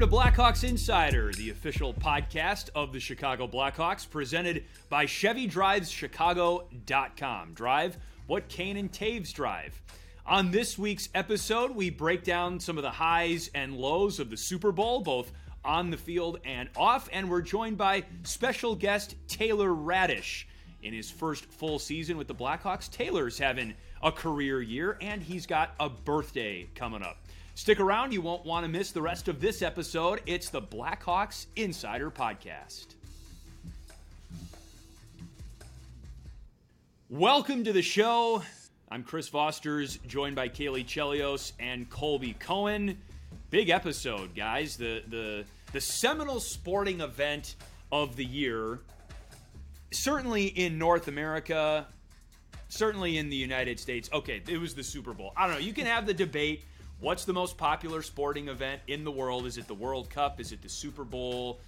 Welcome to Blackhawks Insider, the official podcast of the Chicago Blackhawks, presented by ChevyDrivesChicago.com. Drive what Kane and Toews drive. On this week's episode, we break down some of the highs and lows of the Super Bowl, both on the field and off, and we're joined by special guest Taylor Raddysh. In his first full season with the Blackhawks, Taylor's having a career year, and he's got a birthday coming up. Stick around, you won't want to miss the rest of this episode. It's the Blackhawks Insider Podcast. Welcome to the show. I'm Chris Vosters, joined by Caley Chelios and Colby Cohen. Big episode, guys. The the the seminal sporting event of the year. Certainly in North America, certainly in the United States. Okay, it was the Super Bowl. I don't know. You can have the debate What's the most popular sporting event in the world? Is it the World Cup? Is it the Super Bowl?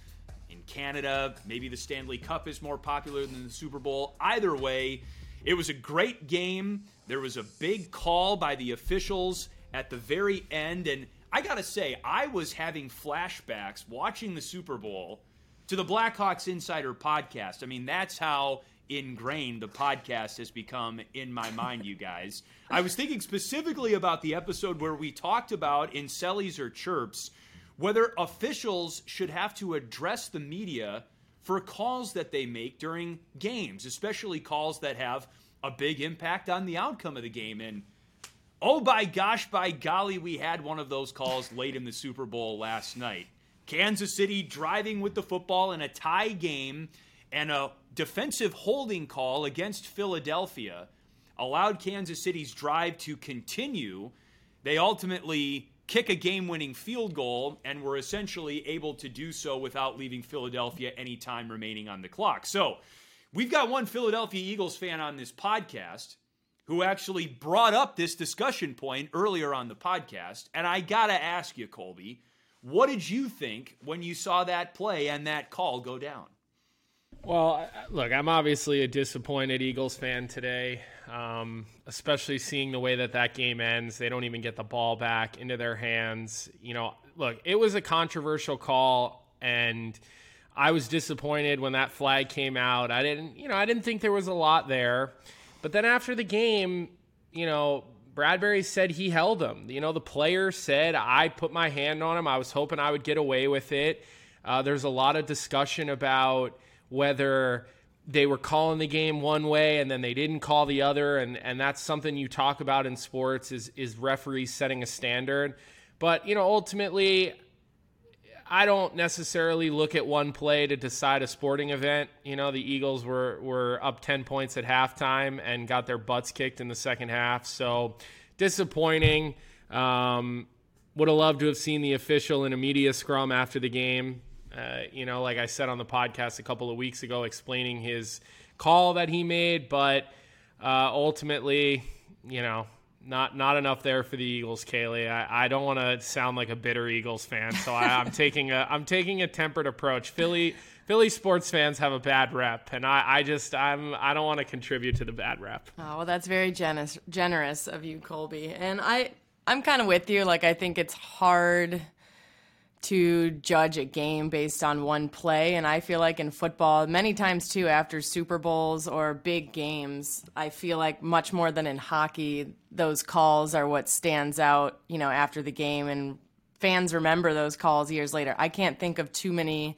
In Canada, maybe the Stanley Cup is more popular than the Super Bowl. Either way, it was a great game. There was a big call by the officials at the very end. And I got to say, I was having flashbacks watching the Super Bowl to the Blackhawks Insider podcast. I mean, that's how ingrained the podcast has become in my mind, you guys. I was thinking specifically about the episode where we talked about in Sellies or Chirps whether officials should have to address the media for calls that they make during games, especially calls that have a big impact on the outcome of the game. And oh, by gosh, by golly, we had one of those calls late in the Super Bowl last night. Kansas City driving with the football in a tie game and a defensive holding call against Philadelphia allowed Kansas City's drive to continue. They ultimately kick a game winning field goal and were essentially able to do so without leaving Philadelphia any time remaining on the clock. So, we've got one Philadelphia Eagles fan on this podcast who actually brought up this discussion point earlier on the podcast. And I got to ask you, Colby, what did you think when you saw that play and that call go down? Well, look, I'm obviously a disappointed Eagles fan today, um, especially seeing the way that that game ends. They don't even get the ball back into their hands. You know, look, it was a controversial call, and I was disappointed when that flag came out. I didn't, you know, I didn't think there was a lot there. But then after the game, you know, Bradberry said he held him. You know, the player said, I put my hand on him. I was hoping I would get away with it. Uh, there's a lot of discussion about whether they were calling the game one way and then they didn't call the other and and that's something you talk about in sports is is referees setting a standard but you know ultimately I don't necessarily look at one play to decide a sporting event. You know, the Eagles were were up 10 points at halftime and got their butts kicked in the second half. So disappointing. Um, would have loved to have seen the official in a media scrum after the game. Uh, you know, like I said on the podcast a couple of weeks ago, explaining his call that he made, but uh, ultimately, you know, not not enough there for the Eagles, Caley. I, I don't want to sound like a bitter Eagles fan, so I, am taking a I'm taking a tempered approach. Philly Philly sports fans have a bad rep, and I, I just I'm I don't want to contribute to the bad rep. Oh well, that's very generous generous of you, Colby. And I I'm kind of with you. Like I think it's hard to judge a game based on one play. And I feel like in football, many times too, after Super Bowls or big games, I feel like much more than in hockey, those calls are what stands out, you know, after the game. And fans remember those calls years later. I can't think of too many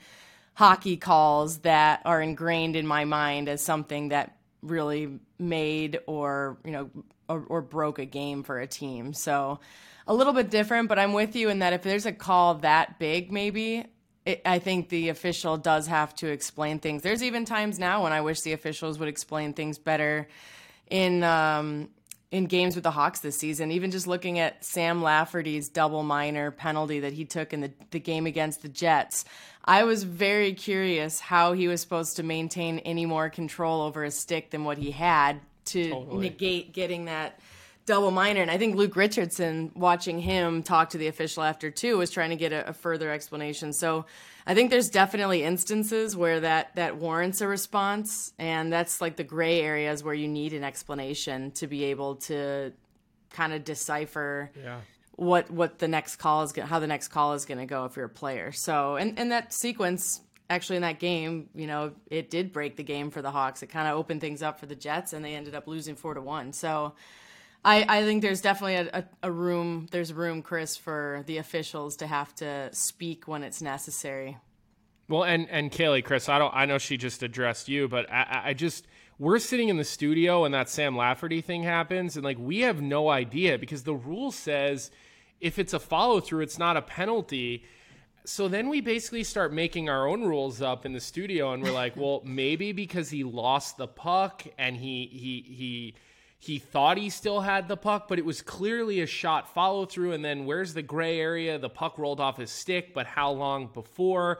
hockey calls that are ingrained in my mind as something that really made or, you know, or, or broke a game for a team. So, a little bit different, but I'm with you in that if there's a call that big, maybe it, I think the official does have to explain things. There's even times now when I wish the officials would explain things better in um, in games with the Hawks this season. Even just looking at Sam Lafferty's double minor penalty that he took in the, the game against the Jets, I was very curious how he was supposed to maintain any more control over his stick than what he had to totally. negate getting that double minor. And I think Luke Richardson, watching him talk to the official after two, was trying to get a, a, further explanation. So I think there's definitely instances where that that warrants a response, and that's like the gray areas where you need an explanation to be able to kind of decipher. Yeah. what what the next call is how the next call is going to go if you're a player. So and and that sequence actually in that game, you know, it did break the game for the Hawks. It kind of opened things up for the Jets, and they ended up losing four to one. So. I, I think there's definitely a, a, a room there's room chris for the officials to have to speak when it's necessary well, and and Caley, Chris, I don't. I know she just addressed you, but I, I just we're sitting in the studio and that Sam Lafferty thing happens, and like we have no idea because the rule says if it's a follow through, it's not a penalty. So then we basically start making our own rules up in the studio, and we're like, well, maybe because he lost the puck and he he he he thought he still had the puck, but it was clearly a shot follow through. And then where's the gray area? The puck rolled off his stick, but how long before?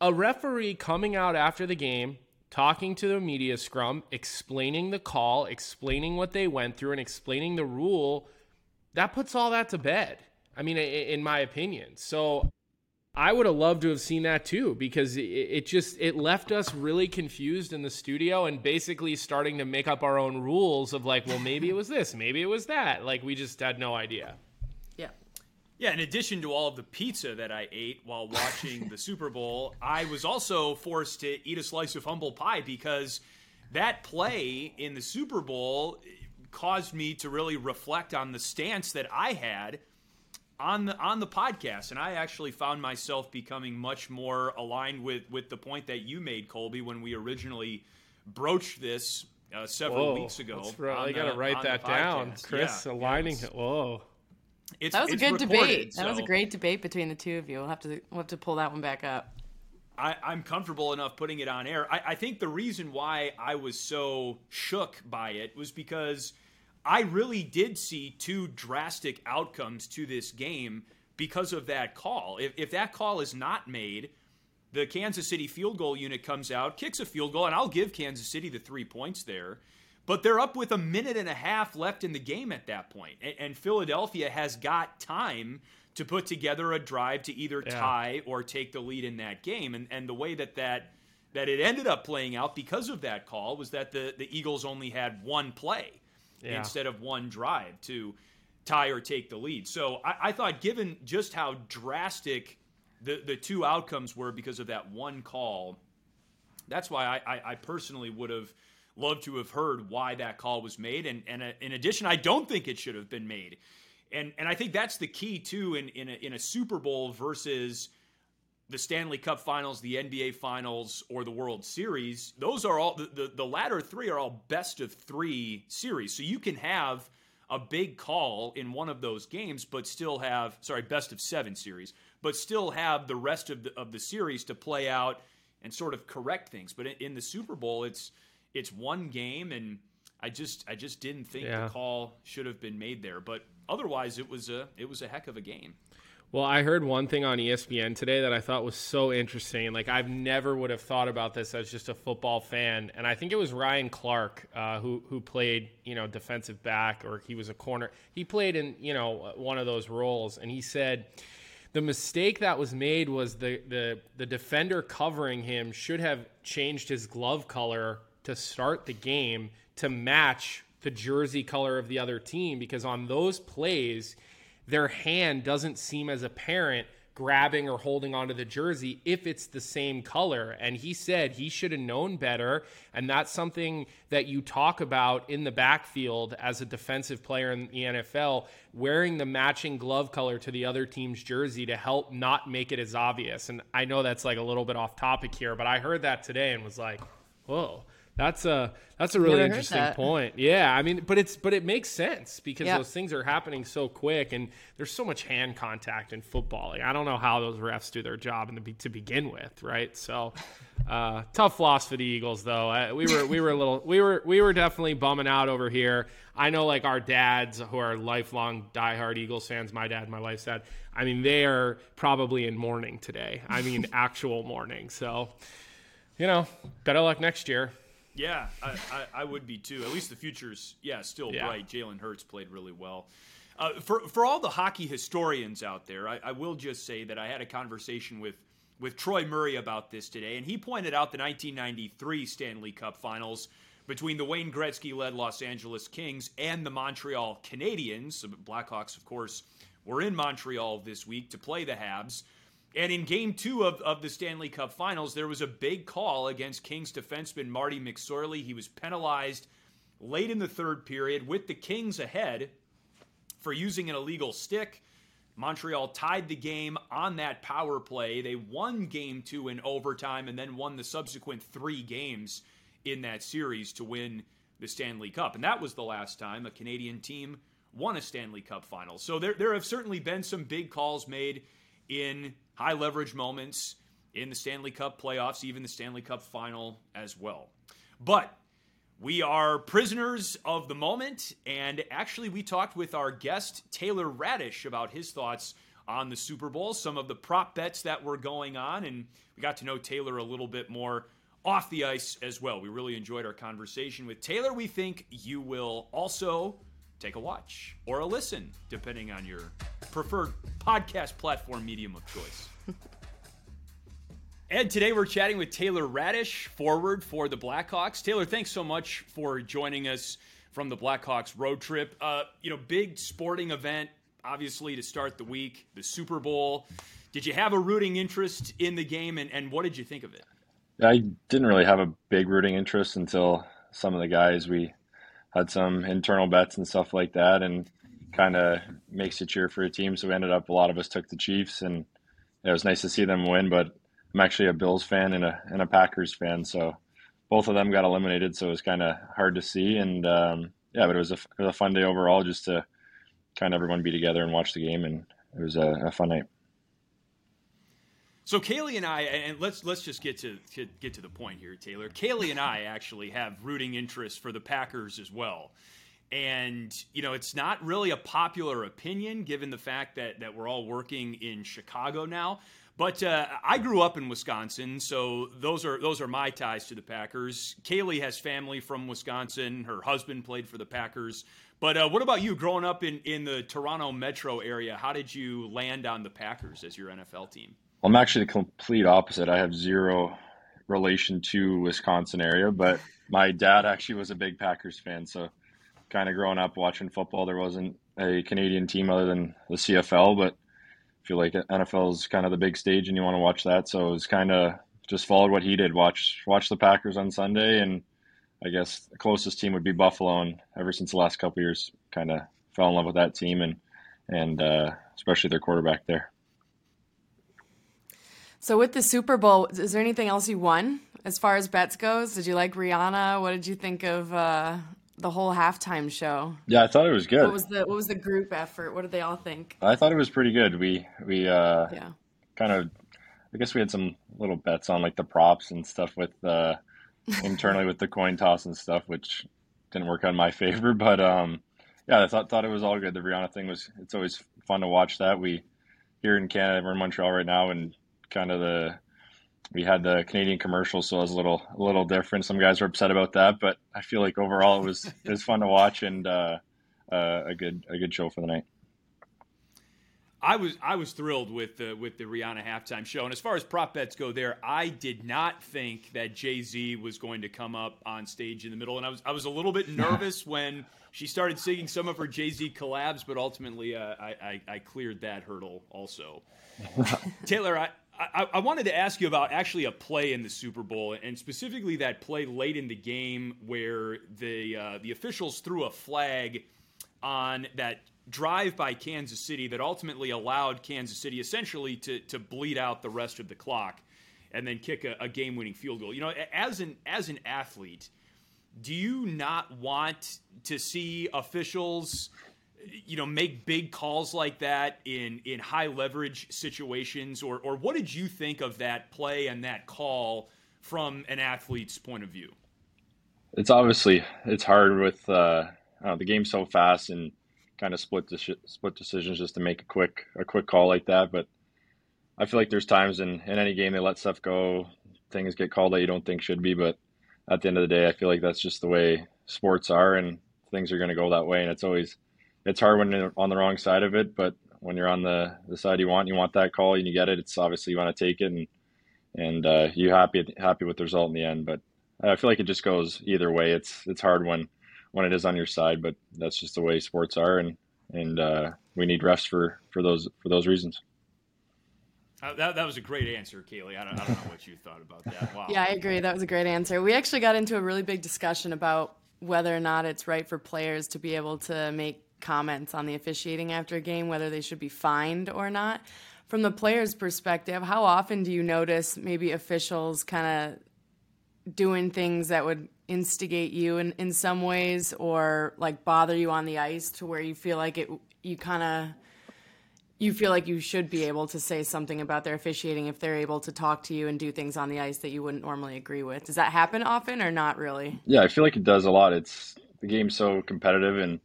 a referee coming out after the game, talking to the media scrum, explaining the call, explaining what they went through, and explaining the rule, that puts all that to bed. I mean, in my opinion. So I would have loved to have seen that too because it, just it left us really confused in the studio and basically starting to make up our own rules of like, well, maybe it was this, maybe it was that. Like we just had no idea. Yeah. Yeah, in addition to all of the pizza that I ate while watching the Super Bowl, I was also forced to eat a slice of humble pie because that play in the Super Bowl caused me to really reflect on the stance that I had on the on the podcast and I actually found myself becoming much more aligned with with the point that you made Colby when we originally broached this uh, several Whoa, weeks ago. I got to write that down, Chris. Yeah, aligning. Yeah, whoa. It's, that was a good recorded, debate. So that was a great debate between the two of you. We'll have to we'll have to pull that one back up. I, am comfortable enough putting it on air. I, I think the reason why I was so shook by it was because I really did see two drastic outcomes to this game because of that call. If, if that call is not made, the Kansas City field goal unit comes out, kicks a field goal, and I'll give Kansas City the three points there. But they're up with a minute and a half left in the game at that point. And, Philadelphia has got time to put together a drive to either yeah. tie or take the lead in that game. And, and the way that, that that it ended up playing out because of that call was that the, the Eagles only had one play yeah. instead of one drive to tie or take the lead. So I, I thought, given just how drastic the, the two outcomes were because of that one call, that's why I, I, I personally would have – loved to have heard why that call was made. And, and uh, in addition, I don't think it should have been made. And, and I think that's the key, too, in, in, a, in a Super Bowl versus the Stanley Cup finals, the NBA finals, or the World Series. Those are all, the, the, the latter three are all best of three series. So you can have a big call in one of those games, but still have, sorry, best of seven series, but still have the rest of the, of the series to play out and sort of correct things. But in, in the Super Bowl, it's, it's one game, and I just I just didn't think yeah. the call should have been made there. But otherwise, it was a it was a heck of a game. Well, I heard one thing on ESPN today that I thought was so interesting. Like I've never would have thought about this as just a football fan, and I think it was Ryan Clark uh, who who played you know defensive back or he was a corner. He played in you know one of those roles, and he said the mistake that was made was the the the defender covering him should have changed his glove color to start the game to match the jersey color of the other team because on those plays, their hand doesn't seem as apparent grabbing or holding onto the jersey if it's the same color. And he said he should have known better. And that's something that you talk about in the backfield as a defensive player in the NFL, wearing the matching glove color to the other team's jersey to help not make it as obvious. And I know that's like a little bit off topic here, but I heard that today and was like, whoa that's a that's a really interesting point. Yeah, I mean, but it's but it makes sense because yep. those things are happening so quick, and there's so much hand contact in football. Like, I don't know how those refs do their job in the, to begin with, right? So, uh, tough loss for the Eagles, though. I, we were we were a little we were we were definitely bumming out over here. I know, like our dads who are lifelong diehard Eagles fans. My dad, my wife's dad. I mean, they are probably in mourning today. I mean, actual mourning. So, you know, better luck next year. Yeah, I, I, I, would be too. At least the future's yeah still yeah. bright. Jalen Hurts played really well. Uh, for for all the hockey historians out there, I, I, will just say that I had a conversation with with Troy Murray about this today, and he pointed out the 1993 Stanley Cup Finals between the Wayne Gretzky led Los Angeles Kings and the Montreal Canadiens. The Blackhawks, of course, were in Montreal this week to play the Habs. And in game two of, of the Stanley Cup finals, there was a big call against Kings defenseman Marty McSorley. He was penalized late in the third period with the Kings ahead for using an illegal stick. Montreal tied the game on that power play. They won game two in overtime and then won the subsequent three games in that series to win the Stanley Cup. And that was the last time a Canadian team won a Stanley Cup final. So there, there have certainly been some big calls made in high leverage moments in the Stanley Cup playoffs, even the Stanley Cup final as well. But we are prisoners of the moment, and actually, we talked with our guest, Taylor Raddysh, about his thoughts on the Super Bowl, some of the prop bets that were going on, and we got to know Taylor a little bit more off the ice as well. We really enjoyed our conversation with Taylor. We think you will also take a watch or a listen, depending on your preferred podcast platform medium of choice. And today we're chatting with Taylor Raddysh, forward for the Blackhawks. Taylor, thanks so much for joining us from the Blackhawks road trip. Uh, you know, big sporting event, obviously, to start the week, the Super Bowl. Did you have a rooting interest in the game, and, and what did you think of it? I didn't really have a big rooting interest until some of the guys we had some internal bets and stuff like that, and kind of makes you cheer for a team. So we ended up a lot of us took the Chiefs, and it was nice to see them win. But I'm actually a Bills fan and a and a Packers fan, so both of them got eliminated. So it was kind of hard to see, and um, yeah, but it was, a, it was a fun day overall, just to kind of everyone be together and watch the game, and it was a, a fun night. So Caley and I, and let's let's just get to, to, get to the point here, Taylor. Caley and I actually have rooting interests for the Packers as well, and you know it's not really a popular opinion given the fact that that we're all working in Chicago now. But uh, I grew up in Wisconsin, so those are those are my ties to the Packers. Caley has family from Wisconsin. Her husband played for the Packers. But uh, what about you, growing up in, in the Toronto metro area? How did you land on the Packers as your NFL team? I'm actually the complete opposite. I have zero relation to Wisconsin area, but my dad actually was a big Packers fan. So, kind of growing up watching football, there wasn't a Canadian team other than the CFL, but feel like NFL is kind of the big stage and you want to watch that. So it's kind of just followed what he did. Watch watch the Packers on Sunday, and I guess the closest team would be Buffalo. And ever since the last couple years, kind of fell in love with that team and and uh, especially their quarterback there. So with the Super Bowl, is there anything else you won as far as bets goes? Did you like Rihanna? What did you think of uh, the whole halftime show. Yeah, I thought it was good. What was the what was the group effort? What did they all think? I thought it was pretty good. We we uh yeah. kind of I guess we had some little bets on like the props and stuff with uh internally with the coin toss and stuff, which didn't work out in my favor. But um yeah, I thought thought it was all good. The Rihanna thing was it's always fun to watch that. We here in Canada, we're in Montreal right now and kind of the we had the Canadian commercial, so it was a little a little different. Some guys were upset about that, but I feel like overall it was it was fun to watch and uh, uh, a good a good show for the night. I was I was thrilled with the with the Rihanna halftime show, and as far as prop bets go, there I did not think that Jay Z was going to come up on stage in the middle, and I was I was a little bit nervous when she started singing some of her Jay Z collabs, but ultimately uh, I, I, I cleared that hurdle also. Taylor, I, I, I, wanted to ask you about actually a play in the Super Bowl, and specifically that play late in the game where the uh, the officials threw a flag on that drive by Kansas City that ultimately allowed Kansas City essentially to to bleed out the rest of the clock and then kick a, a game winning field goal. You know, as an as an athlete, do you not want to see officials? You know make big calls like that in in high leverage situations? Or or what did you think of that play and that call from an athlete's point of view? It's obviously it's hard with uh know, the game so fast and kind of split de- split decisions just to make a quick a quick call like that but I feel like there's times in in any game they let stuff go things get called that you don't think should be but at the end of the day I feel like that's just the way sports are and things are going to go that way and it's always it's hard when you're on the wrong side of it, but when you're on the, the side you want, you want that call and you get it. It's obviously you want to take it and and uh, you happy happy with the result in the end. But I feel like it just goes either way. It's it's hard when when it is on your side, but that's just the way sports are, and and uh, we need refs for for those for those reasons. Uh, that, that was a great answer, Caley. I don't, I don't know what you thought about that. Wow. Yeah, I agree. That was a great answer. We actually got into a really big discussion about whether or not it's right for players to be able to make comments on the officiating after a game, whether they should be fined or not. From the player's perspective, how often do you notice maybe officials kind of doing things that would instigate you in, in some ways or like bother you on the ice to where you feel like it you kind of you feel like you should be able to say something about their officiating if they're able to talk to you and do things on the ice that you wouldn't normally agree with. Does that happen often or not really? Yeah, I feel like it does a lot. It's the game's so competitive and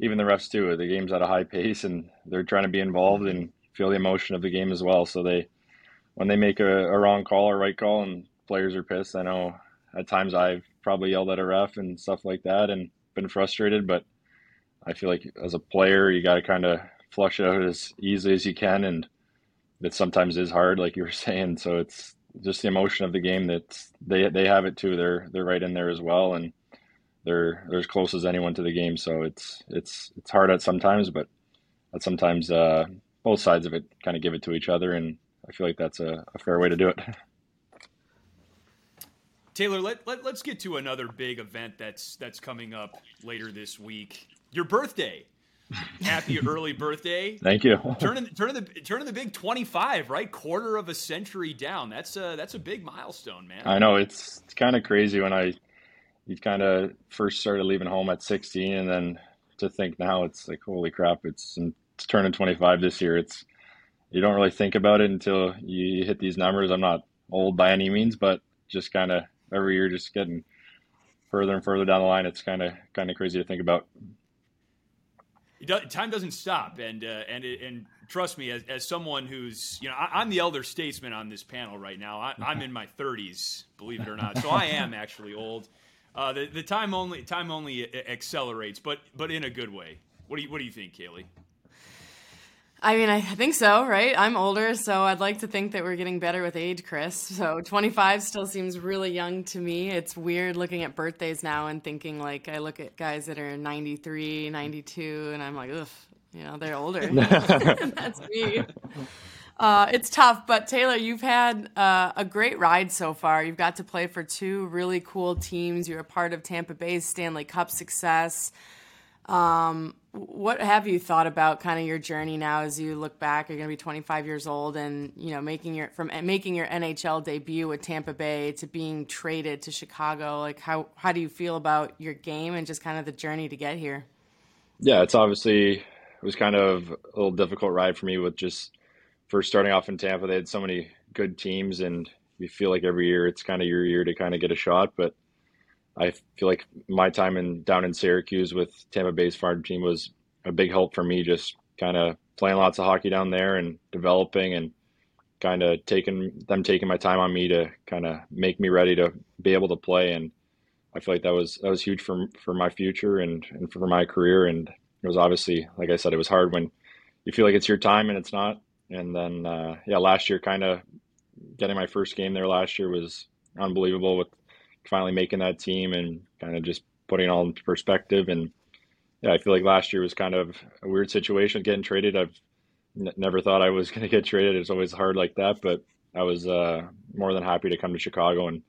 even the refs too. The game's at a high pace and they're trying to be involved and feel the emotion of the game as well. So they when they make a, a wrong call or right call and players are pissed, I know at times I've probably yelled at a ref and stuff like that and been frustrated, but I feel like as a player you gotta kinda flush it out as easily as you can, and it sometimes is hard, like you were saying. So it's just the emotion of the game that they they have it too. They're they're right in there as well, and they're they're as close as anyone to the game. So it's it's it's hard at sometimes, but at sometimes uh, both sides of it kind of give it to each other, and I feel like that's a, a fair way to do it. Taylor, let, let us get to another big event that's that's coming up later this week. Your birthday. Happy early birthday! Thank you. turning turning the turning the big twenty five, right? Quarter of a century down. That's a that's a big milestone, man. I know it's it's kind of crazy when I you kind of first started leaving home at sixteen, and then to think now it's like holy crap, it's, it's turning twenty five this year. It's you don't really think about it until you hit these numbers. I'm not old by any means, but just kind of every year just getting further and further down the line. It's kind of kind of crazy to think about time doesn't stop, and uh, and and trust me, as, as someone who's you know I, am the elder statesman on this panel right now. I, am in my 30s, believe it or not, so I am actually old. Uh, the the time only time only accelerates, but but in a good way. What do you what do you think, Caley? I mean, I think so, right? I'm older, so I'd like to think that we're getting better with age, Chris. So 25 still seems really young to me. It's weird looking at birthdays now and thinking, like, I look at guys that are 93, 92, and I'm like, ugh, you know, they're older. That's me. Uh, it's tough, but Taylor, you've had uh, a great ride so far. You've got to play for two really cool teams. You're a part of Tampa Bay's Stanley Cup success. Um, what have you thought about kind of your journey now as you look back? You're going to be 25 years old, and you know, making your from making your NHL debut with Tampa Bay to being traded to Chicago. Like, how how do you feel about your game and just kind of the journey to get here? Yeah, it's obviously it was kind of a little difficult ride for me with just first starting off in Tampa. They had so many good teams, and you feel like every year it's kind of your year to kind of get a shot, but I feel like my time in down in Syracuse with Tampa Bay's farm team was a big help for me. Just kind of playing lots of hockey down there and developing and kind of taking them taking my time on me to kind of make me ready to be able to play. And I feel like that was that was huge for for my future and and for my career. And it was obviously, like I said, it was hard when you feel like it's your time and it's not. And then uh, yeah, last year, kind of getting my first game there last year was unbelievable with finally making that team and kind of just putting it all into perspective. And yeah, I feel like last year was kind of a weird situation getting traded. I've n- never thought I was going to get traded. It's always hard like that, but I was uh, more than happy to come to Chicago, and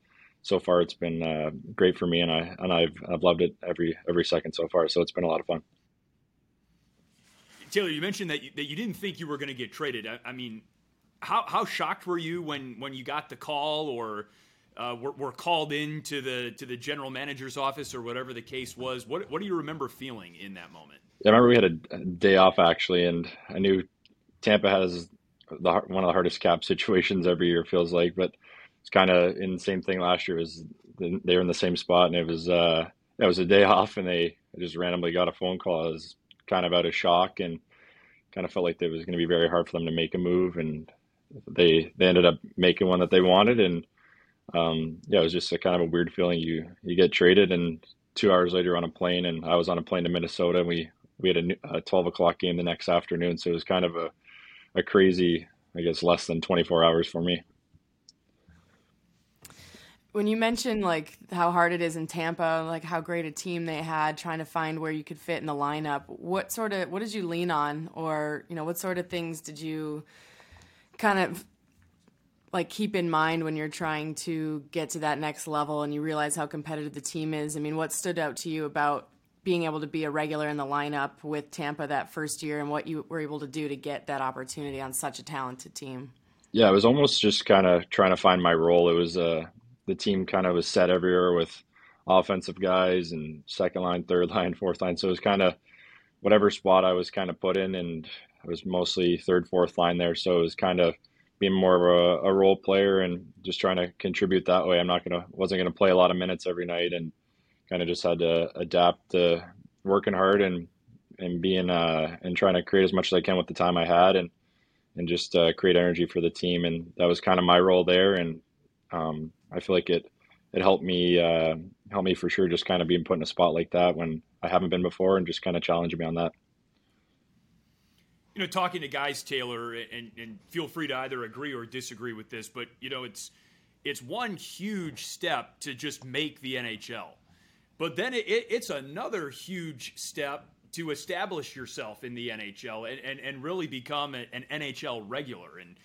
so far it's been uh, great for me, and I and I've I've loved it every every second so far. So it's been a lot of fun. Taylor, you mentioned that you, that you didn't think you were going to get traded. I, I mean, how how shocked were you when when you got the call or uh, were, were, called into the to the general manager's office or whatever the case was. What what do you remember feeling in that moment? I remember we had a, a day off actually, and I knew Tampa has the, one of the hardest cap situations every year. Feels like, but it's kind of in the same thing last year. Was they were in the same spot, and it was uh, it was a day off, and they just randomly got a phone call. I was kind of out of shock, and kind of felt like it was going to be very hard for them to make a move, and they they ended up making one that they wanted, and um, yeah, it was just a kind of a weird feeling. You you get traded, and two hours later on a plane, and I was on a plane to Minnesota, and we we had a, a twelve o'clock game the next afternoon. So it was kind of a a crazy, I guess, less than twenty four hours for me. When you mentioned like how hard it is in Tampa, like how great a team they had, trying to find where you could fit in the lineup, what sort of what did you lean on, or you know, what sort of things did you kind of like keep in mind when you're trying to get to that next level and you realize how competitive the team is? I mean, what stood out to you about being able to be a regular in the lineup with Tampa that first year, and what you were able to do to get that opportunity on such a talented team? Yeah, it was almost just kind of trying to find my role. It was uh the team kind of was set everywhere with offensive guys and second line, third line, fourth line. So it was kind of whatever spot I was kind of put in, and I was mostly third, fourth line there. So it was kind of being more of a, a role player and just trying to contribute that way. I'm not gonna wasn't gonna play a lot of minutes every night, and kind of just had to adapt to working hard and and being uh, and trying to create as much as I can with the time I had and and just uh, create energy for the team. And that was kind of my role there. And um, I feel like it it helped me uh, helped me for sure. Just kind of being put in a spot like that when I haven't been before, and just kind of challenging me on that. You know, talking to guys, Taylor, and, and feel free to either agree or disagree with this, but you know, it's it's one huge step to just make the NHL, but then it, it's another huge step to establish yourself in the NHL and, and, and really become an NHL regular. And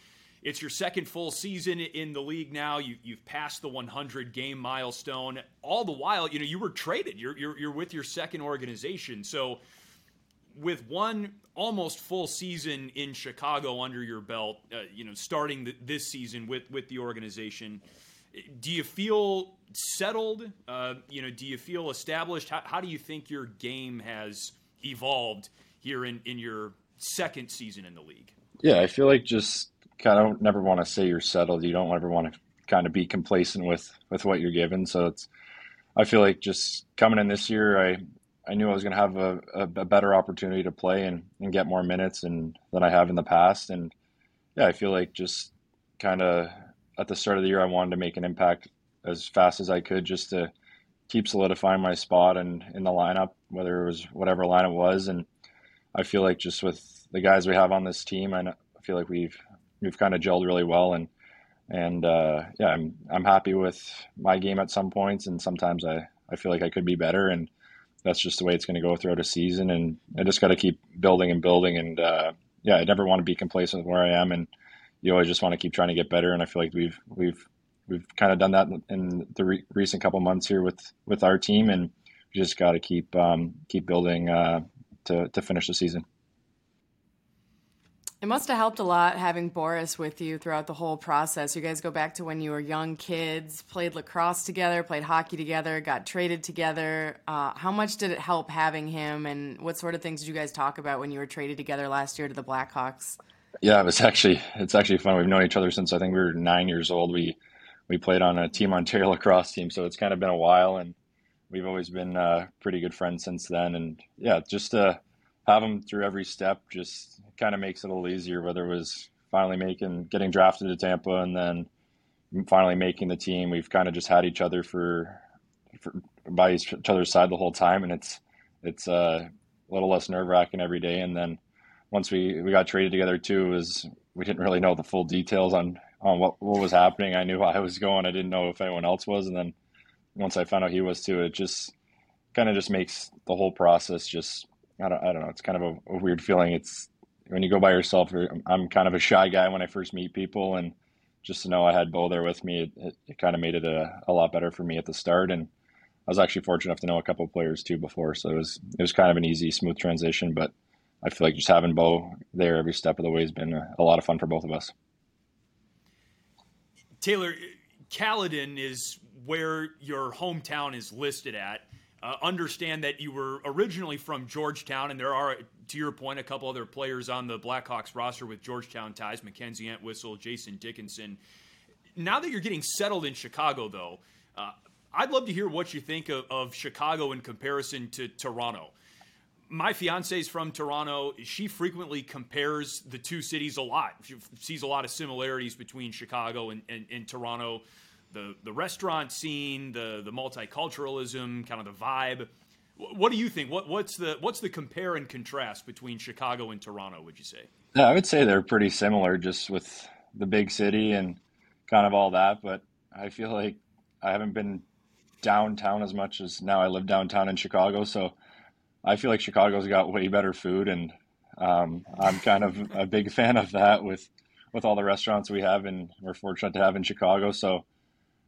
it's your second full season in the league now. You, you've passed the 100 game milestone. All the while, you know, you were traded. You're, you're, you're with your second organization. So, with one almost full season in Chicago under your belt, uh, you know, starting the, this season with, with the organization, do you feel settled? Uh, you know, do you feel established? How, how do you think your game has evolved here in, in your second season in the league? Yeah, I feel like just of don't never want to say you're settled. You don't ever want to kind of be complacent with with what you're given. So it's I feel like just coming in this year, I I knew I was going to have a, a, a, better opportunity to play and, and get more minutes and than I have in the past. And yeah, I feel like just kind of at the start of the year, I wanted to make an impact as fast as I could just to keep solidifying my spot and in the lineup, whether it was whatever line it was. And I feel like just with the guys we have on this team, I feel like we've we've kind of gelled really well and and uh, yeah, I'm I'm happy with my game at some points, and sometimes I, I feel like I could be better, and that's just the way it's going to go throughout a season, and I just got to keep building and building, and uh, yeah, I never want to be complacent with where I am, and you always just want to keep trying to get better, and I feel like we've we've we've kind of done that in the re- recent couple months here with with our team, and we just got to keep um, keep building uh, to to finish the season. It must have helped a lot having Boris with you throughout the whole process. You guys go back to when you were young kids, played lacrosse together, played hockey together, got traded together. Uh, how much did it help having him, and what sort of things did you guys talk about when you were traded together last year to the Blackhawks? Yeah, it was actually it's actually fun. We've known each other since I think we were nine years old. We we played on a Team Ontario lacrosse team, so it's kind of been a while, and we've always been uh, pretty good friends since then. And yeah, just uh, have him through every step just kind of makes it a little easier. Whether it was finally making getting drafted to Tampa and then finally making the team, we've kind of just had each other for, for by each other's side the whole time, and it's it's uh, a little less nerve wracking every day. And then once we we got traded together too, was we didn't really know the full details on on what what was happening. I knew I was going. I didn't know if anyone else was, and then once I found out he was too, it just kind of just makes the whole process just I don't, I don't know. It's kind of a, a, weird feeling. It's when you go by yourself. I'm kind of a shy guy when I first meet people, and just to know I had Bo there with me, it, it, it kind of made it a, a lot better for me at the start. And I was actually fortunate enough to know a couple players too before, so it was it was kind of an easy, smooth transition. But I feel like just having Bo there every step of the way has been a, a lot of fun for both of us. Taylor, Caledon is where your hometown is listed at. Uh, understand that you were originally from Georgetown, and there are, to your point, a couple other players on the Blackhawks roster with Georgetown ties Mackenzie Entwistle, Jason Dickinson. Now that you're getting settled in Chicago, though, uh, I'd love to hear what you think of, of Chicago in comparison to Toronto. My fiance is from Toronto. She frequently compares the two cities a lot. She sees a lot of similarities between Chicago and, and, and Toronto the the restaurant scene, the the multiculturalism, kind of the vibe. What do you think? What what's the what's the compare and contrast between Chicago and Toronto? Would you say? Yeah, I would say they're pretty similar, just with the big city and kind of all that. But I feel like I haven't been downtown as much as now I live downtown in Chicago. So I feel like Chicago's got way better food, and um, I'm kind of a big fan of that with with all the restaurants we have and we're fortunate to have in Chicago. So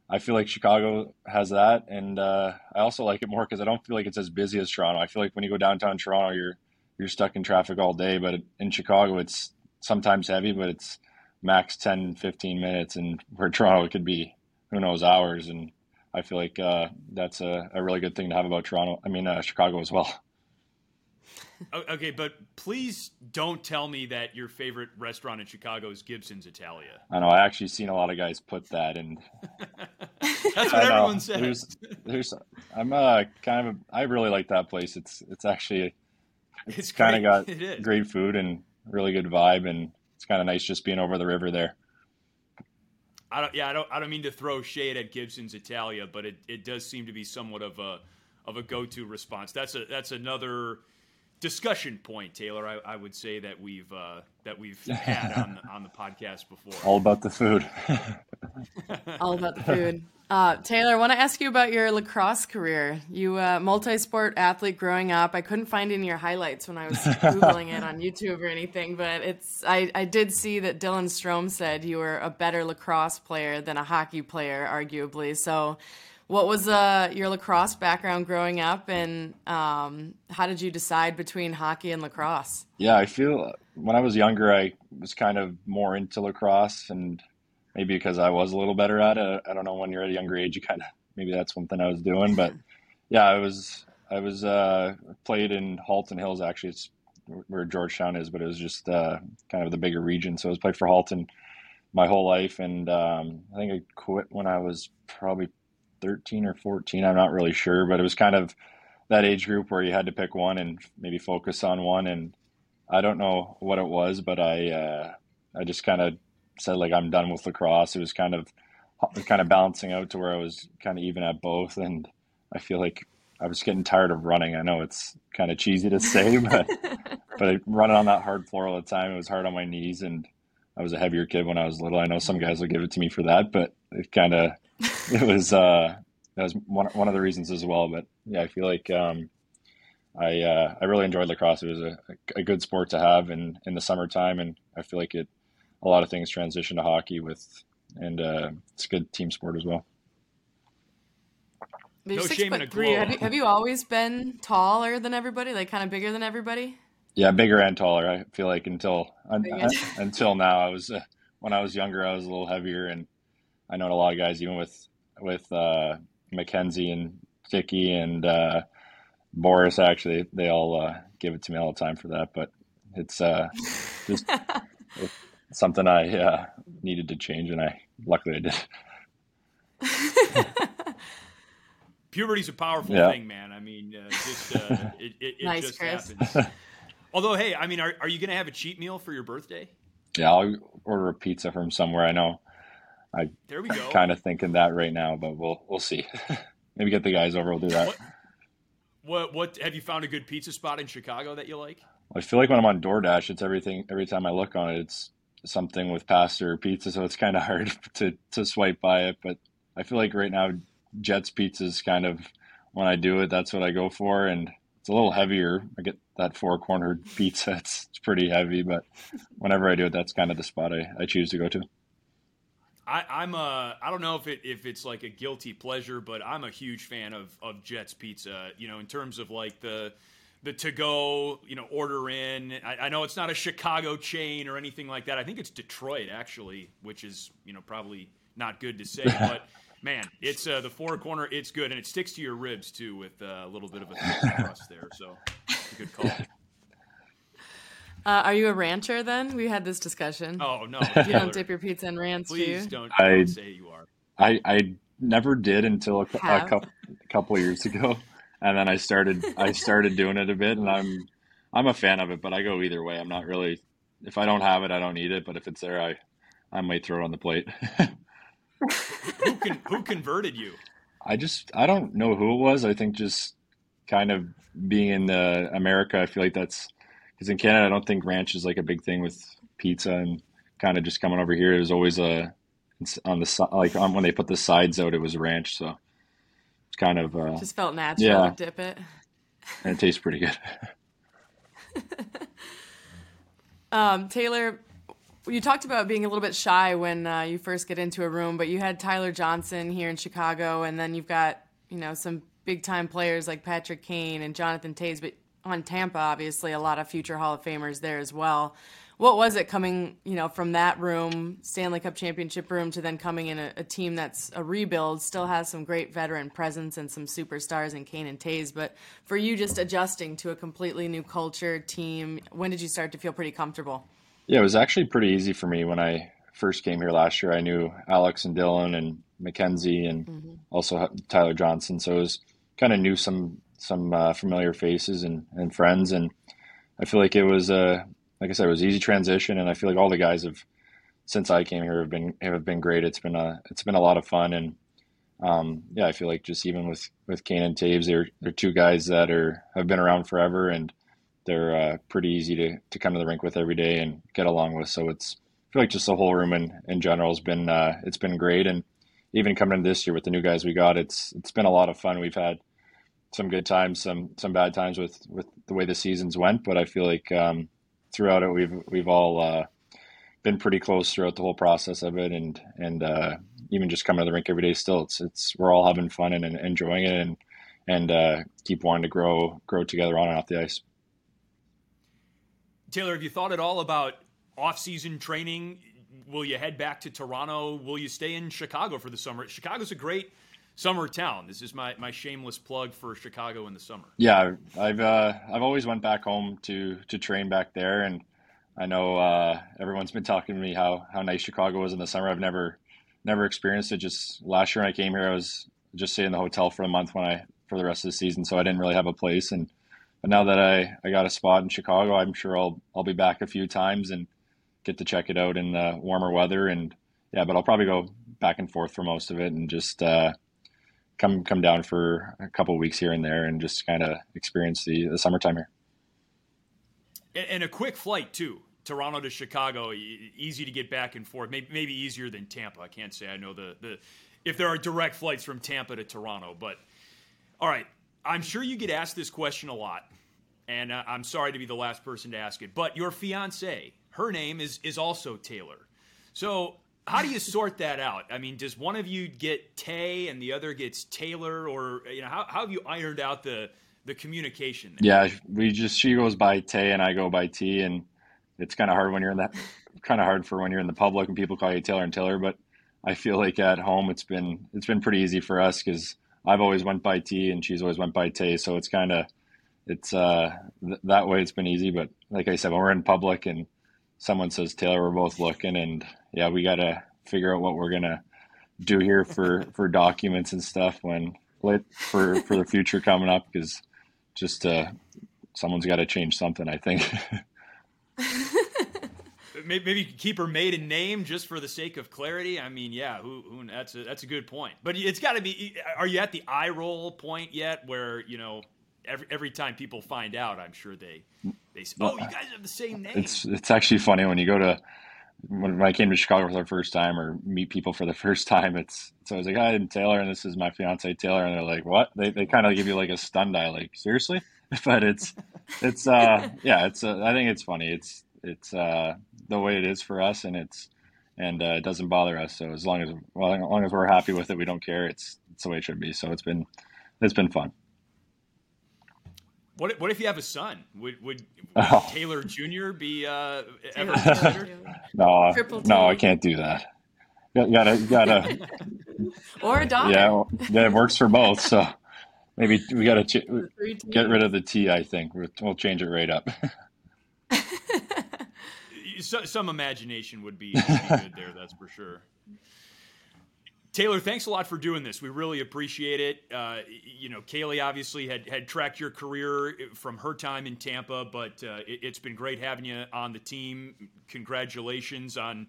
I feel like Chicago has that, and uh, I also like it more because I don't feel like it's as busy as Toronto. I feel like when you go downtown Toronto, you're you're stuck in traffic all day, but in Chicago, it's sometimes heavy, but it's max 10, 15 minutes, and where Toronto it could be who knows hours. And I feel like uh, that's a, a, really good thing to have about Toronto. I mean, uh, Chicago as well. Okay, but please don't tell me that your favorite restaurant in Chicago is Gibson's Italia. I know. I actually seen a lot of guys put that, and that's what everyone says. There's, there's, I'm uh, kind of, I really like that place. It's, it's actually, it's, it's kind of got it great food and really good vibe, and it's kind of nice just being over the river there. I don't, yeah, I don't, I don't mean to throw shade at Gibson's Italia, but it, it does seem to be somewhat of a, of a go-to response. That's a, that's another discussion point, Taylor. I, I would say that we've, uh, that we've had on, on the podcast before. All about the food. All about the food. Uh, Taylor, I want to ask you about your lacrosse career. You uh, multi-sport athlete growing up. I couldn't find any of your highlights when I was googling it on YouTube or anything, but it's I, I did see that Dylan Strome said you were a better lacrosse player than a hockey player, arguably. So, what was uh, your lacrosse background growing up, and um, how did you decide between hockey and lacrosse? Yeah, I feel when I was younger, I was kind of more into lacrosse and maybe because I was a little better at it. I don't know when you're at a younger age, you kind of maybe that's something I was doing. But yeah, I was I was uh, played in Halton Hills actually. It's where Georgetown is, but it was just uh, kind of the bigger region. So I was played for Halton my whole life, and um, I think I quit when I was probably 13 or 14. I'm not really sure, but it was kind of that age group where you had to pick one and maybe focus on one. And I don't know what it was, but I uh, I just kind of said like I'm done with lacrosse. It was kind of kind of balancing out to where I was kind of even at both, and I feel like I was getting tired of running. I know it's kind of cheesy to say, but but running on that hard floor all the time, it was hard on my knees, and I was a heavier kid when I was little. I know some guys will give it to me for that, but it kind of it was uh, that was one one of the reasons as well. But yeah, I feel like um, I uh, I really enjoyed lacrosse. It was a, a good sport to have in in the summertime, and I feel like it a lot of things transition to hockey with, and uh, it's a good team sport as well. no shame in a three. Have you, have you always been taller than everybody? Like kind of bigger than everybody? Yeah, bigger and taller. I feel like until until now, I was uh, when I was younger, I was a little heavier, and I know a lot of guys, even with with uh, Mackenzie and Dicky and uh, Boris. Actually, they all uh, give it to me all the time for that. But it's uh, just something I uh, needed to change, and I luckily I did. Puberty's a powerful yeah. thing, man. I mean, uh, just uh, it, it, it nice, just Chris. happens. Although, hey, I mean, are, are you going to have a cheat meal for your birthday? Yeah, I'll order a pizza from somewhere. I know. I there we go. Kind of thinking that right now, but we'll we'll see. Maybe get the guys over. We'll do that. What, what, what have you found a good pizza spot in Chicago that you like? I feel like when I'm on DoorDash, it's everything. Every time I look on it, it's something with pasta or pizza, so it's kind of hard to to swipe by it. But I feel like right now, Jets Pizza is kind of when I do it, that's what I go for, and it's a little heavier. I get that four cornered pizza; it's, it's pretty heavy, but whenever I do it, that's kind of the spot I, I choose to go to. I, I'm a I don't know if it if it's like a guilty pleasure, but I'm a huge fan of of Jets Pizza. You know, in terms of like the the to go, you know, order in. I, I, know it's not a Chicago chain or anything like that. I think it's Detroit actually, which is you know probably not good to say, but man, it's uh, the four corner. It's good and it sticks to your ribs too with uh, a little bit of a crust there. So good call. Uh, are you a rancher then? We had this discussion. Oh no, you don't dip your pizza in ranch. Please do not I, say you are. I I never did until a, a couple, a couple years ago and then I started I started doing it a bit, and I'm I'm a fan of it, but I go either way. I'm not really if I don't have it, I don't eat it, but if it's there, I I might throw it on the plate. who can, who converted you? I just I don't know who it was. I think just kind of being in the America, I feel like that's because in Canada, I don't think ranch is like a big thing with pizza and kind of just coming over here. It was always a it's on the side like on, when they put the sides out, it was ranch. So it's kind of uh, just felt natural yeah, to dip it. And it tastes pretty good. um, Taylor, you talked about being a little bit shy when uh, you first get into a room, but you had Tyler Johnson here in Chicago, and then you've got you know some big time players like Patrick Kane and Jonathan Toews, but on Tampa, obviously a lot of future Hall of Famers there as well. What was it coming, you know, from that room, Stanley Cup championship room, to then coming in a, a team that's a rebuild, still has some great veteran presence and some superstars in Kane and Toews, but for you just adjusting to a completely new culture, team, when did you start to feel pretty comfortable? Yeah, it was actually pretty easy for me when I first came here last year. I knew Alex and Dylan and Mackenzie and mm-hmm. also Tyler Johnson, so it was kind of knew some some uh, familiar faces and, and friends, and I feel like it was a like I said, it was easy transition, and I feel like all the guys have since I came here have been have been great. It's been a it's been a lot of fun, and um, yeah, I feel like just even with with Kane and Toews, they're they're two guys that are have been around forever, and they're uh, pretty easy to to come to the rink with every day and get along with. So it's I feel like just the whole room in in general has been uh, it's been great, and even coming in this year with the new guys we got, it's it's been a lot of fun. We've had some good times, some some bad times with with the way the seasons went, but I feel like um, throughout it, we've we've all uh, been pretty close throughout the whole process of it, and and uh, even just coming to the rink every day. Still, it's it's we're all having fun and, and enjoying it, and and uh, keep wanting to grow grow together on and off the ice. Taylor, have you thought at all about off-season training? Will you head back to Toronto? Will you stay in Chicago for the summer? Chicago's a great summer town. This is my, my shameless plug for Chicago in the summer. Yeah, I've uh, I've always went back home to to train back there, and I know uh, everyone's been talking to me how how nice Chicago was in the summer. I've never never experienced it. Just last year when I came here, I was just staying in the hotel for a month when I for the rest of the season, so I didn't really have a place. And but now that I, I got a spot in Chicago, I'm sure I'll I'll be back a few times and get to check it out in the warmer weather. And yeah, but I'll probably go back and forth for most of it and just uh, come come down for a couple weeks here and there and just kind of experience the, the summertime here. And a quick flight too, Toronto to Chicago, easy to get back and forth. Maybe, maybe easier than Tampa. I can't say I know the the if there are direct flights from Tampa to Toronto, but all right. I'm sure you get asked this question a lot, and uh, I'm sorry to be the last person to ask it. But your fiance, her name is is also Taylor. So how do you sort that out? I mean, does one of you get Tay and the other gets Taylor, or you know, how, how have you ironed out the the communication? There? Yeah, we just she goes by Tay and I go by T, and it's kind of hard when you're in that kind of hard for when you're in the public and people call you Taylor and Taylor. But I feel like at home it's been it's been pretty easy for us because I've always went by T and she's always went by Tay, so it's kind of it's uh th- that way it's been easy. But like I said, when we're in public and someone says Taylor, we're both looking, and yeah, we got to figure out what we're gonna do here for for documents and stuff when for for the future coming up because just uh, someone's got to change something. I think. maybe keep her maiden name just for the sake of clarity. I mean, yeah, who, who that's a, that's a good point. But it's got to be. Are you at the eye roll point yet, where you know every every time people find out, I'm sure they they say, "Oh, you guys have the same name." It's it's actually funny when you go to when I came to Chicago for the first time or meet people for the first time, it's so I was like, "Hi, I'm Taylor, and this is my fiance Taylor," and they're like, "What?" They they kind of give you like a stunned eye, like, "Seriously?" but it's it's uh yeah, it's uh, I think it's funny. It's it's uh the way it is for us, and it's and uh, it doesn't bother us. So as long as well, as long as we're happy with it, we don't care. It's it's the way it should be. So it's been it's been fun. What if, what if you have a son? Would would, would oh. Taylor Jr. be uh, ever considered? no, no, I can't do that. You gotta, gotta, or a daughter. Yeah, yeah, it works for both. So maybe we gotta ch- get rid of the T. I think we'll change it right up. so, some imagination would be, would be good there. That's for sure. Taylor, thanks a lot for doing this. We really appreciate it. Uh, you know, Caley obviously had, had tracked your career from her time in Tampa, but uh, it, has been great having you on the team. Congratulations on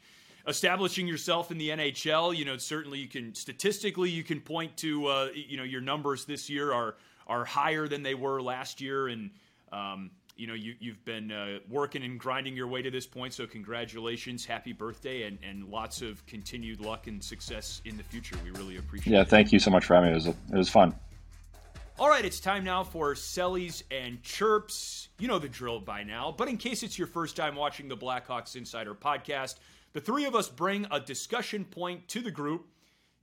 establishing yourself in the NHL. You know, certainly you can statistically you can point to uh, you know your numbers this year are are higher than they were last year, and um, you know you you've been uh, working and grinding your way to this point. So congratulations, happy birthday, and and lots of continued luck and success in the future. We really appreciate. Yeah, it. thank you so much for having me. It was it was fun. All right, it's time now for Sellies and Chirps. You know the drill by now, but in case it's your first time watching the Blackhawks Insider podcast, the three of us bring a discussion point to the group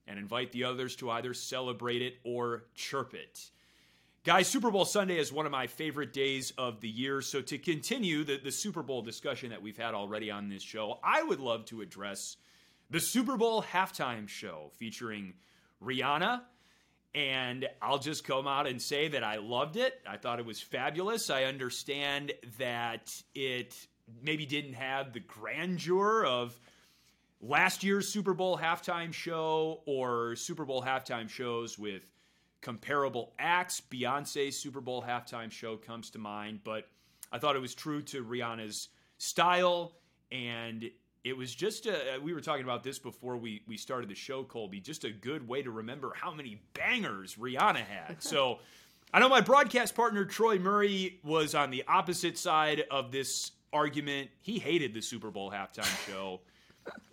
and invite the others to either celebrate it or chirp it. Guys, Super Bowl Sunday is one of my favorite days of the year. So, to continue the, the Super Bowl discussion that we've had already on this show, I would love to address the Super Bowl halftime show featuring Rihanna. And I'll just come out and say that I loved it. I thought it was fabulous. I understand that it maybe didn't have the grandeur of last year's Super Bowl halftime show or Super Bowl halftime shows with comparable acts. Beyonce's Super Bowl halftime show comes to mind, but I thought it was true to Rihanna's style and it was just a, uh, we were talking about this before we, we started the show, Colby. Just a good way to remember how many bangers Rihanna had. So I know my broadcast partner Troy Murray was on the opposite side of this argument. He hated the Super Bowl halftime show.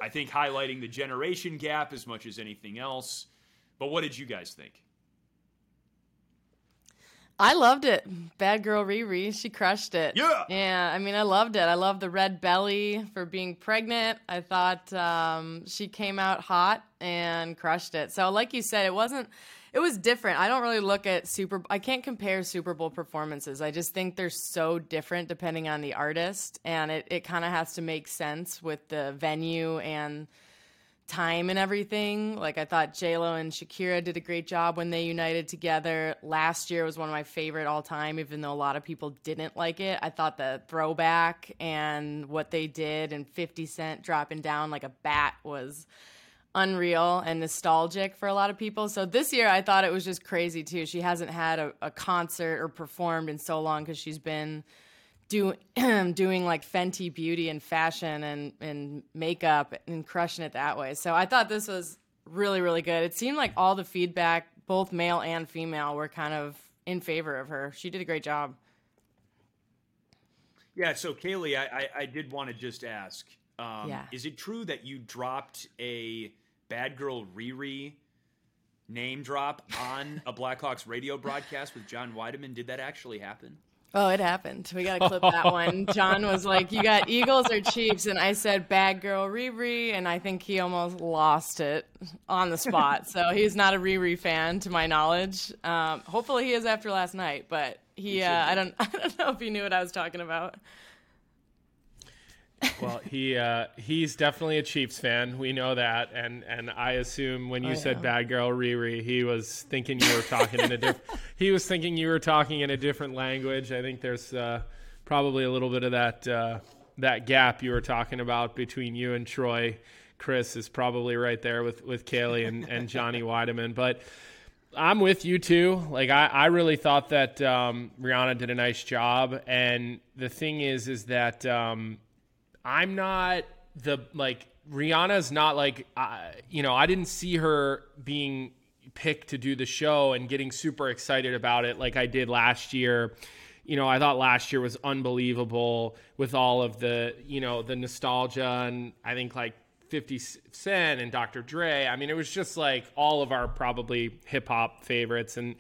I think highlighting the generation gap as much as anything else. But what did you guys think? I loved it. Bad girl Riri, she crushed it. Yeah. Yeah, I mean, I loved it. I love the red belly for being pregnant. I thought um, she came out hot and crushed it. So, like you said, it wasn't. It was different. I don't really look at Super. I can't compare Super Bowl performances. I just think they're so different depending on the artist, and it it kind of has to make sense with the venue and time and everything. Like I thought J Lo and Shakira did a great job when they united together. Last year was one of my favorite all time, even though a lot of people didn't like it. I thought the throwback and what they did and 50 Cent dropping down like a bat was unreal and nostalgic for a lot of people. So this year I thought it was just crazy too. She hasn't had a, a concert or performed in so long because she's been do, doing like Fenty beauty and fashion and, and makeup and crushing it that way. So I thought this was really, really good. It seemed like all the feedback, both male and female, were kind of in favor of her. She did a great job. Yeah, so Caley, I, I, I did want to just ask um, Yeah. is it true that you dropped a Bad Girl Riri name drop on a Blackhawks radio broadcast with John Wiedeman? Did that actually happen? Oh, it happened. We got to clip that one. John was like, You got Eagles or Chiefs? And I said, Bad girl Riri. And I think he almost lost it on the spot. So he's not a Riri fan, to my knowledge. Um, hopefully he is after last night, but he, uh, I, don't, I don't know if he knew what I was talking about. Well, he uh, he's definitely a Chiefs fan. We know that, and and I assume when you Oh, said yeah. "bad girl Riri," he was thinking you were talking in a different. he was thinking you were talking in a different language. I think there's uh, probably a little bit of that uh, that gap you were talking about between you and Troy. Chris is probably right there with with Caley and and Johnny Wiedeman, but. I'm with you too. Like I, I really thought that um, Rihanna did a nice job, and the thing is, is that um, I'm not the like Rihanna's not like uh, you know I didn't see her being picked to do the show and getting super excited about it like I did last year. You know, I thought last year was unbelievable with all of the you know the nostalgia and I think like 50 Cent and Dr. Dre. I mean, it was just like all of our probably hip hop favorites and.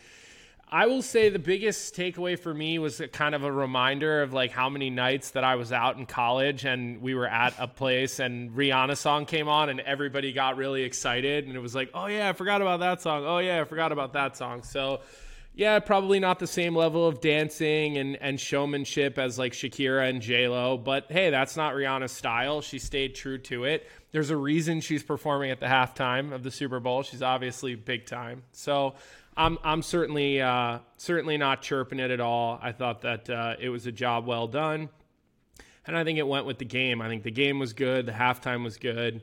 I will say the biggest takeaway for me was kind of a reminder of like how many nights that I was out in college and we were at a place and Rihanna song came on and everybody got really excited and it was like, oh yeah, I forgot about that song. Oh yeah, I forgot about that song. So yeah, probably not the same level of dancing and, and showmanship as like Shakira and J Lo, but hey, that's not Rihanna's style. She stayed true to it. There's a reason she's performing at the halftime of the Super Bowl. She's obviously big time. So I'm I'm certainly uh, certainly not chirping it at all. I thought that uh, it was a job well done, and I think it went with the game. I think the game was good. The halftime was good.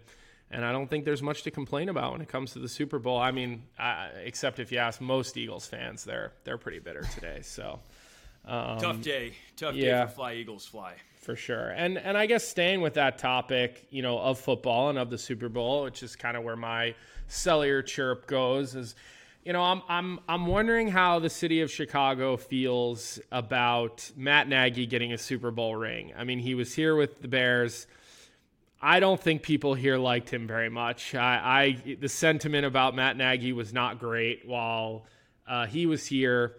And I don't think there's much to complain about when it comes to the Super Bowl. I mean, uh, except if you ask most Eagles fans, they're they're pretty bitter today. So Tough day. Tough yeah. day for Fly Eagles Fly. for sure. And and I guess staying with that topic, you know, of football and of the Super Bowl, which is kind of where my cellular chirp goes, is You know, I'm I'm I'm wondering how the city of Chicago feels about Matt Nagy getting a Super Bowl ring. I mean, he was here with the Bears. I don't think people here liked him very much. I, I the sentiment about Matt Nagy was not great while uh, he was here.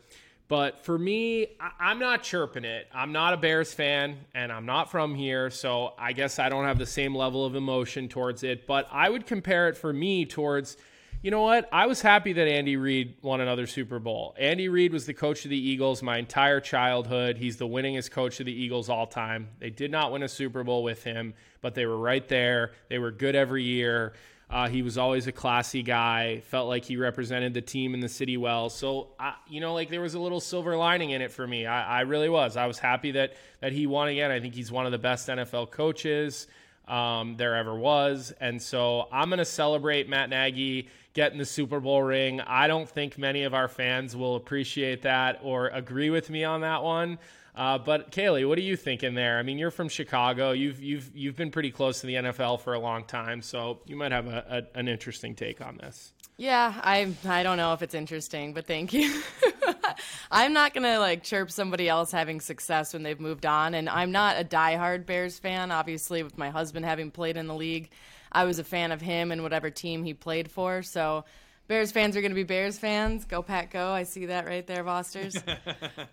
But for me, I, am not chirping it. I'm not a Bears fan, and I'm not from here, so I guess I don't have the same level of emotion towards it. But I would compare it for me towards you know what? I was happy that Andy Reid won another Super Bowl. Andy Reid was the coach of the Eagles my entire childhood. He's the winningest coach of the Eagles all time. They did not win a Super Bowl with him, but they were right there. They were good every year. Uh, he was always a classy guy. Felt like he represented the team and the city well. So, I, you know, like there was a little silver lining in it for me. I, I really was. I was happy that that he won again. I think he's one of the best NFL coaches um, there ever was. And so I'm going to celebrate Matt Nagy getting the Super Bowl ring. I don't think many of our fans will appreciate that or agree with me on that one. Uh, but Caley, what are you thinking there? I mean, you're from Chicago. You've you've you've been pretty close to the NFL for a long time, so you might have a, a, an interesting take on this. Yeah, I I don't know if it's interesting, but thank you. I'm not gonna like chirp somebody else having success when they've moved on, and I'm not a diehard Bears fan. Obviously, with my husband having played in the league, I was a fan of him and whatever team he played for. So Bears fans are going to be Bears fans. Go Pat, Go! I see that right there, Vosters.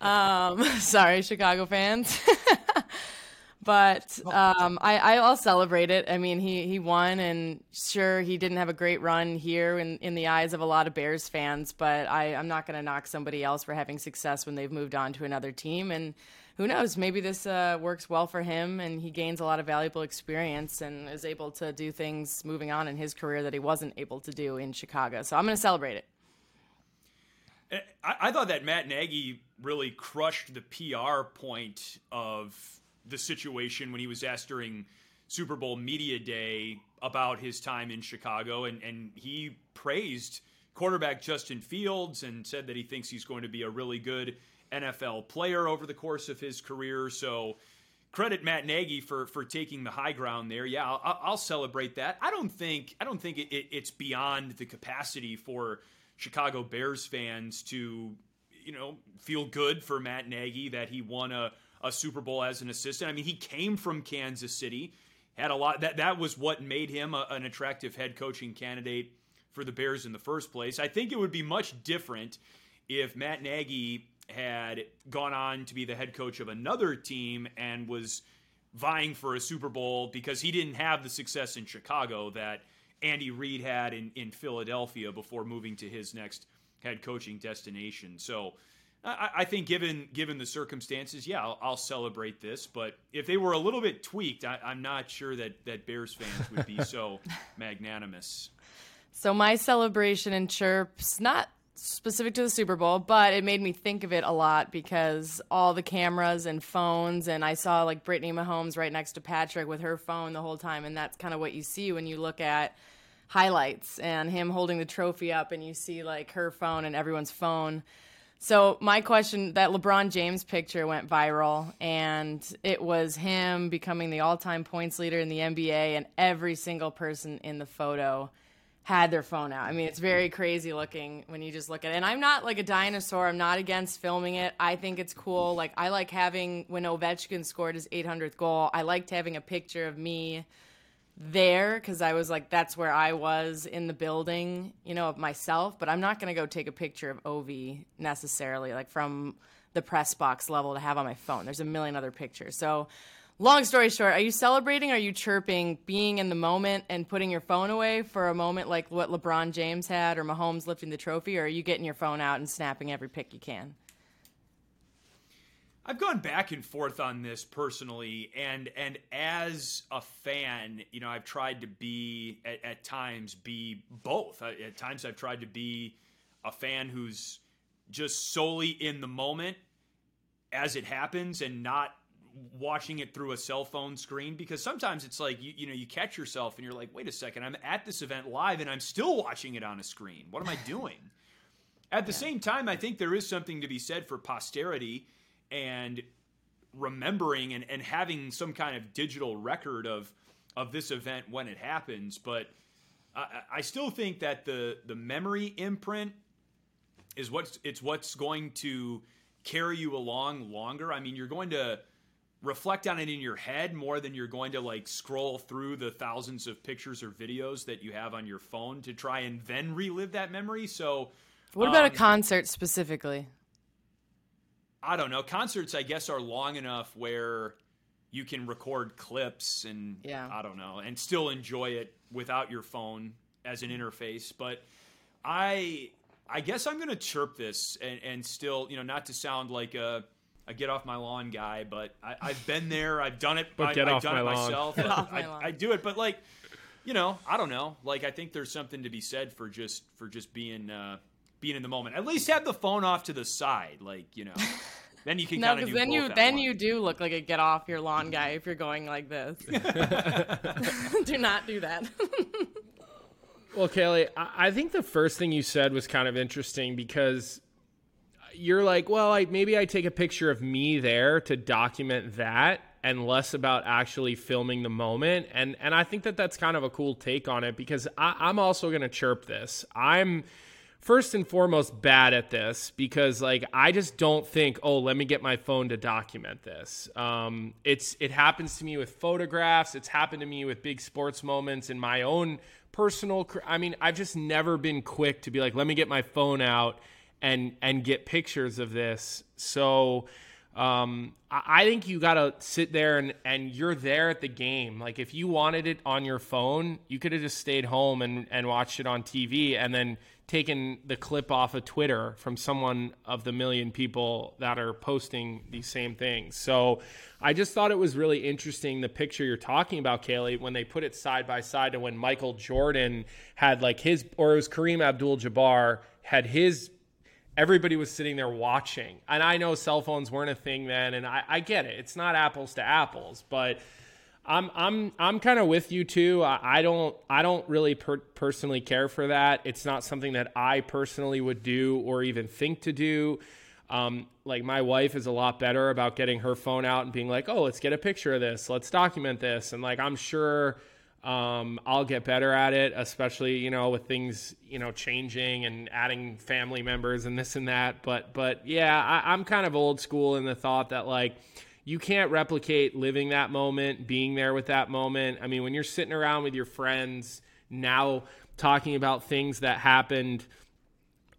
um, sorry, Chicago fans. But um, I, I'll celebrate it. I mean, he, he won, and sure, he didn't have a great run here in, in the eyes of a lot of Bears fans, but I, I'm not going to knock somebody else for having success when they've moved on to another team. And who knows? Maybe this uh, works well for him, and he gains a lot of valuable experience and is able to do things moving on in his career that he wasn't able to do in Chicago. So I'm going to celebrate it. Eh, I, I thought that Matt Nagy really crushed the PR point of the situation when he was asked during Super Bowl media day about his time in Chicago, and, and he praised quarterback Justin Fields and said that he thinks he's going to be a really good NFL player over the course of his career. So credit Matt Nagy for for taking the high ground there. Yeah, I'll, I'll celebrate that. I don't think I don't think it, it, it's beyond the capacity for Chicago Bears fans to you know feel good for Matt Nagy that he won a, a Super Bowl as an assistant. I mean, he came from Kansas City, had a lot that that was what made him a, an attractive head coaching candidate for the Bears in the first place. I think it would be much different if Matt Nagy had gone on to be the head coach of another team and was vying for a Super Bowl because he didn't have the success in Chicago that Andy Reid had in, in Philadelphia before moving to his next head coaching destination. So I, I think given given the circumstances, yeah, I'll, I'll, celebrate this. But if they were a little bit tweaked, I, I'm not sure that, that Bears fans would be so magnanimous. So my celebration and chirps, not specific to the Super Bowl, but it made me think of it a lot because all the cameras and phones, and I saw like Brittany Mahomes right next to Patrick with her phone the whole time, and that's kind of what you see when you look at highlights and him holding the trophy up, and you see like her phone and everyone's phone. So my question: that LeBron James picture went viral, and it was him becoming the all-time points leader in the NBA, and every single person in the photo had their phone out. I mean, it's very crazy looking when you just look at it. And I'm not like a dinosaur. I'm not against filming it. I think it's cool. Like I like having when Ovechkin scored his 800th goal. I liked having a picture of me there because I was like, that's where I was in the building, you know, of myself. But I'm not going to go take a picture of Ovi necessarily, like from the press box level to have on my phone. There's a million other pictures. So long story short, are you celebrating? Are you chirping being in the moment and putting your phone away for a moment like what LeBron James had or Mahomes lifting the trophy? Or are you getting your phone out and snapping every pic you can? I've gone back and forth on this personally, and and as a fan, you know, I've tried to be at, at times be both. At times, I've tried to be a fan who's just solely in the moment as it happens and not watching it through a cell phone screen because sometimes it's like you, you know you catch yourself and you're like wait a second i'm at this event live and i'm still watching it on a screen what am i doing at the yeah. same time i think there is something to be said for posterity and remembering and, and having some kind of digital record of of this event when it happens but I, I still think that the the memory imprint is what's it's what's going to carry you along longer. I mean, you're going to reflect on it in your head more than you're going to like scroll through the thousands of pictures or videos that you have on your phone to try and then relive that memory. So, what about um, a concert specifically? I don't know. Concerts, I guess, are long enough where you can record clips and Yeah. I don't know, and still enjoy it without your phone as an interface. But I, I guess I'm going to chirp this and, and still, you know, not to sound like a, a get off my lawn guy, but I, I've been there. I've done it. But I, get I've off done my it lawn. myself. Get off my I, lawn. I do it, but like, you know, I don't know. Like, I think there's something to be said for just for just being uh, being in the moment. At least have the phone off to the side, like you know. Then you can No, kind of because then you then once. you do look like a get off your lawn guy if you're going like this. do not do that. Well, Caley, I I think the first thing you said was kind of interesting because you're like, well, I, maybe I take a picture of me there to document that and less about actually filming the moment. And and I think that that's kind of a cool take on it because I, I'm also going to chirp this. I'm first and foremost bad at this because like I just don't think, oh, let me get my phone to document this. Um, it's it happens to me with photographs. It's happened to me with big sports moments in my own personal. I mean, I've just never been quick to be like, let me get my phone out and and get pictures of this. So um, I, think you got to sit there and and you're there at the game. Like if you wanted it on your phone, you could have just stayed home and and watched it on TV and then taken the clip off of Twitter from someone of the million people that are posting these same things. So I just thought it was really interesting the picture you're talking about, Caley, when they put it side by side to when Michael Jordan had like his, or it was Kareem Abdul Jabbar had his everybody was sitting there watching. And I know cell phones weren't a thing then, and I, I get it. It's not apples to apples, but I'm I'm I'm kind of with you too. I, I don't I don't really per- personally care for that. It's not something that I personally would do or even think to do. Um, like my wife is a lot better about getting her phone out and being like, "Oh, let's get a picture of this. Let's document this." And like I'm sure um, I'll get better at it, especially you know with things you know changing and adding family members and this and that. But but yeah, I, I'm kind of old school in the thought that like you can't replicate living that moment, being there with that moment. I mean, when you're sitting around with your friends now talking about things that happened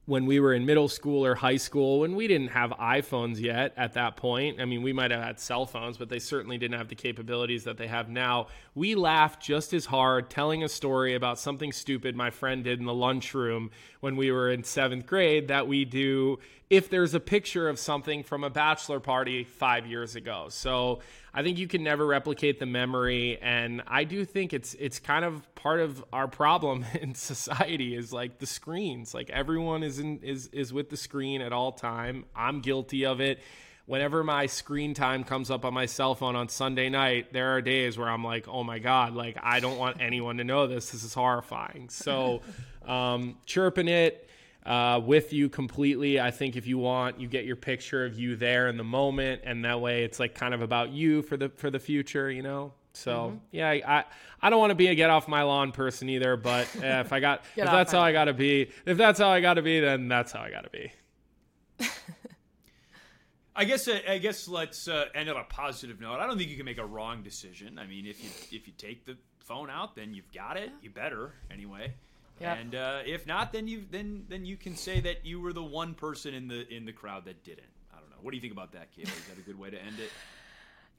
when we were in middle school or high school when we didn't have iPhones yet at that point. I mean, we might have had cell phones, but they certainly didn't have the capabilities that they have now. We laughed just as hard telling a story about something stupid my friend did in the lunchroom when we were in seventh grade that we do if there's a picture of something from a bachelor party five years ago. So I think you can never replicate the memory, and I do think it's it's kind of part of our problem in society is like the screens. Like everyone is in is is with the screen at all time. I'm guilty of it. Whenever my screen time comes up on my cell phone on Sunday night, there are days where I'm like, "Oh my god!" Like I don't want anyone to know this. This is horrifying. So, um, chirping it uh, with you completely. I think if you want, you get your picture of you there in the moment, and that way it's like kind of about you for the for the future, you know. So Mm-hmm. yeah, I, I I don't want to be a get off my lawn person either, but uh, if I got if that's my how I got to be, if that's how I got to be, then that's how I got to be. I guess uh, I guess let's uh, end on a positive note. I don't think you can make a wrong decision. I mean, if you if you take the phone out, then you've got it. You better anyway. Yep. And uh, if not, then you then then you can say that you were the one person in the in the crowd that didn't. I don't know. What do you think about that, Caley? Is that a good way to end it?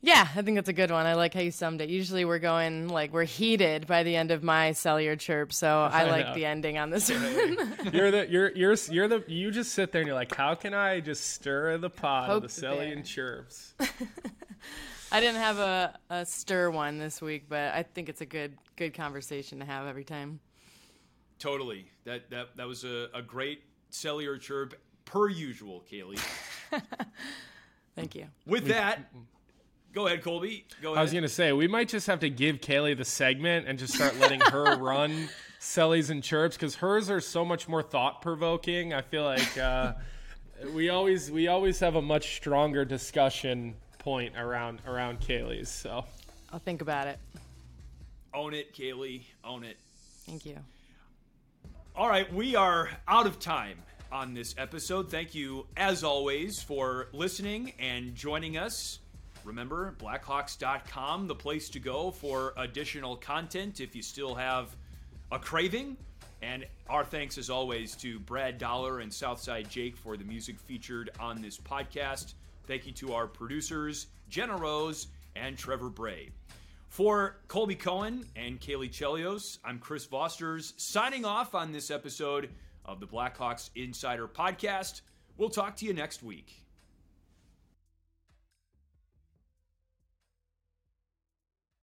Yeah, I think that's a good one. I like how you summed it. Usually we're going like we're heated by the end of my cellular chirp, so I like know. the ending on this one. You're the you're you're you're the you just sit there and you're like, how can I just stir the pot Poke of the the Cellian chirps? I didn't have a, a stir one this week, but I think it's a good good conversation to have every time. Totally. That that that was a, a great cellular chirp per usual, Caley. Thank you. With that, go ahead, Colby. Go ahead. I was gonna say we might just have to give Caley the segment and just start letting her run Sellies and chirps because hers are so much more thought provoking. I feel like uh, we always we always have a much stronger discussion point around around Caley's. So I'll think about it. Own it, Caley. Own it. Thank you. All right, we are out of time. on this episode. Thank you, as always, for listening and joining us. Remember, Blackhawks.com, the place to go for additional content if you still have a craving. And our thanks, as always, to Brad Dollar and Southside Jake for the music featured on this podcast. Thank you to our producers, Jenna Rose and Trevor Bray. For Colby Cohen and Caley Chelios, I'm Chris Vosters signing off on this episode of the Blackhawks Insider Podcast. We'll talk to you next week.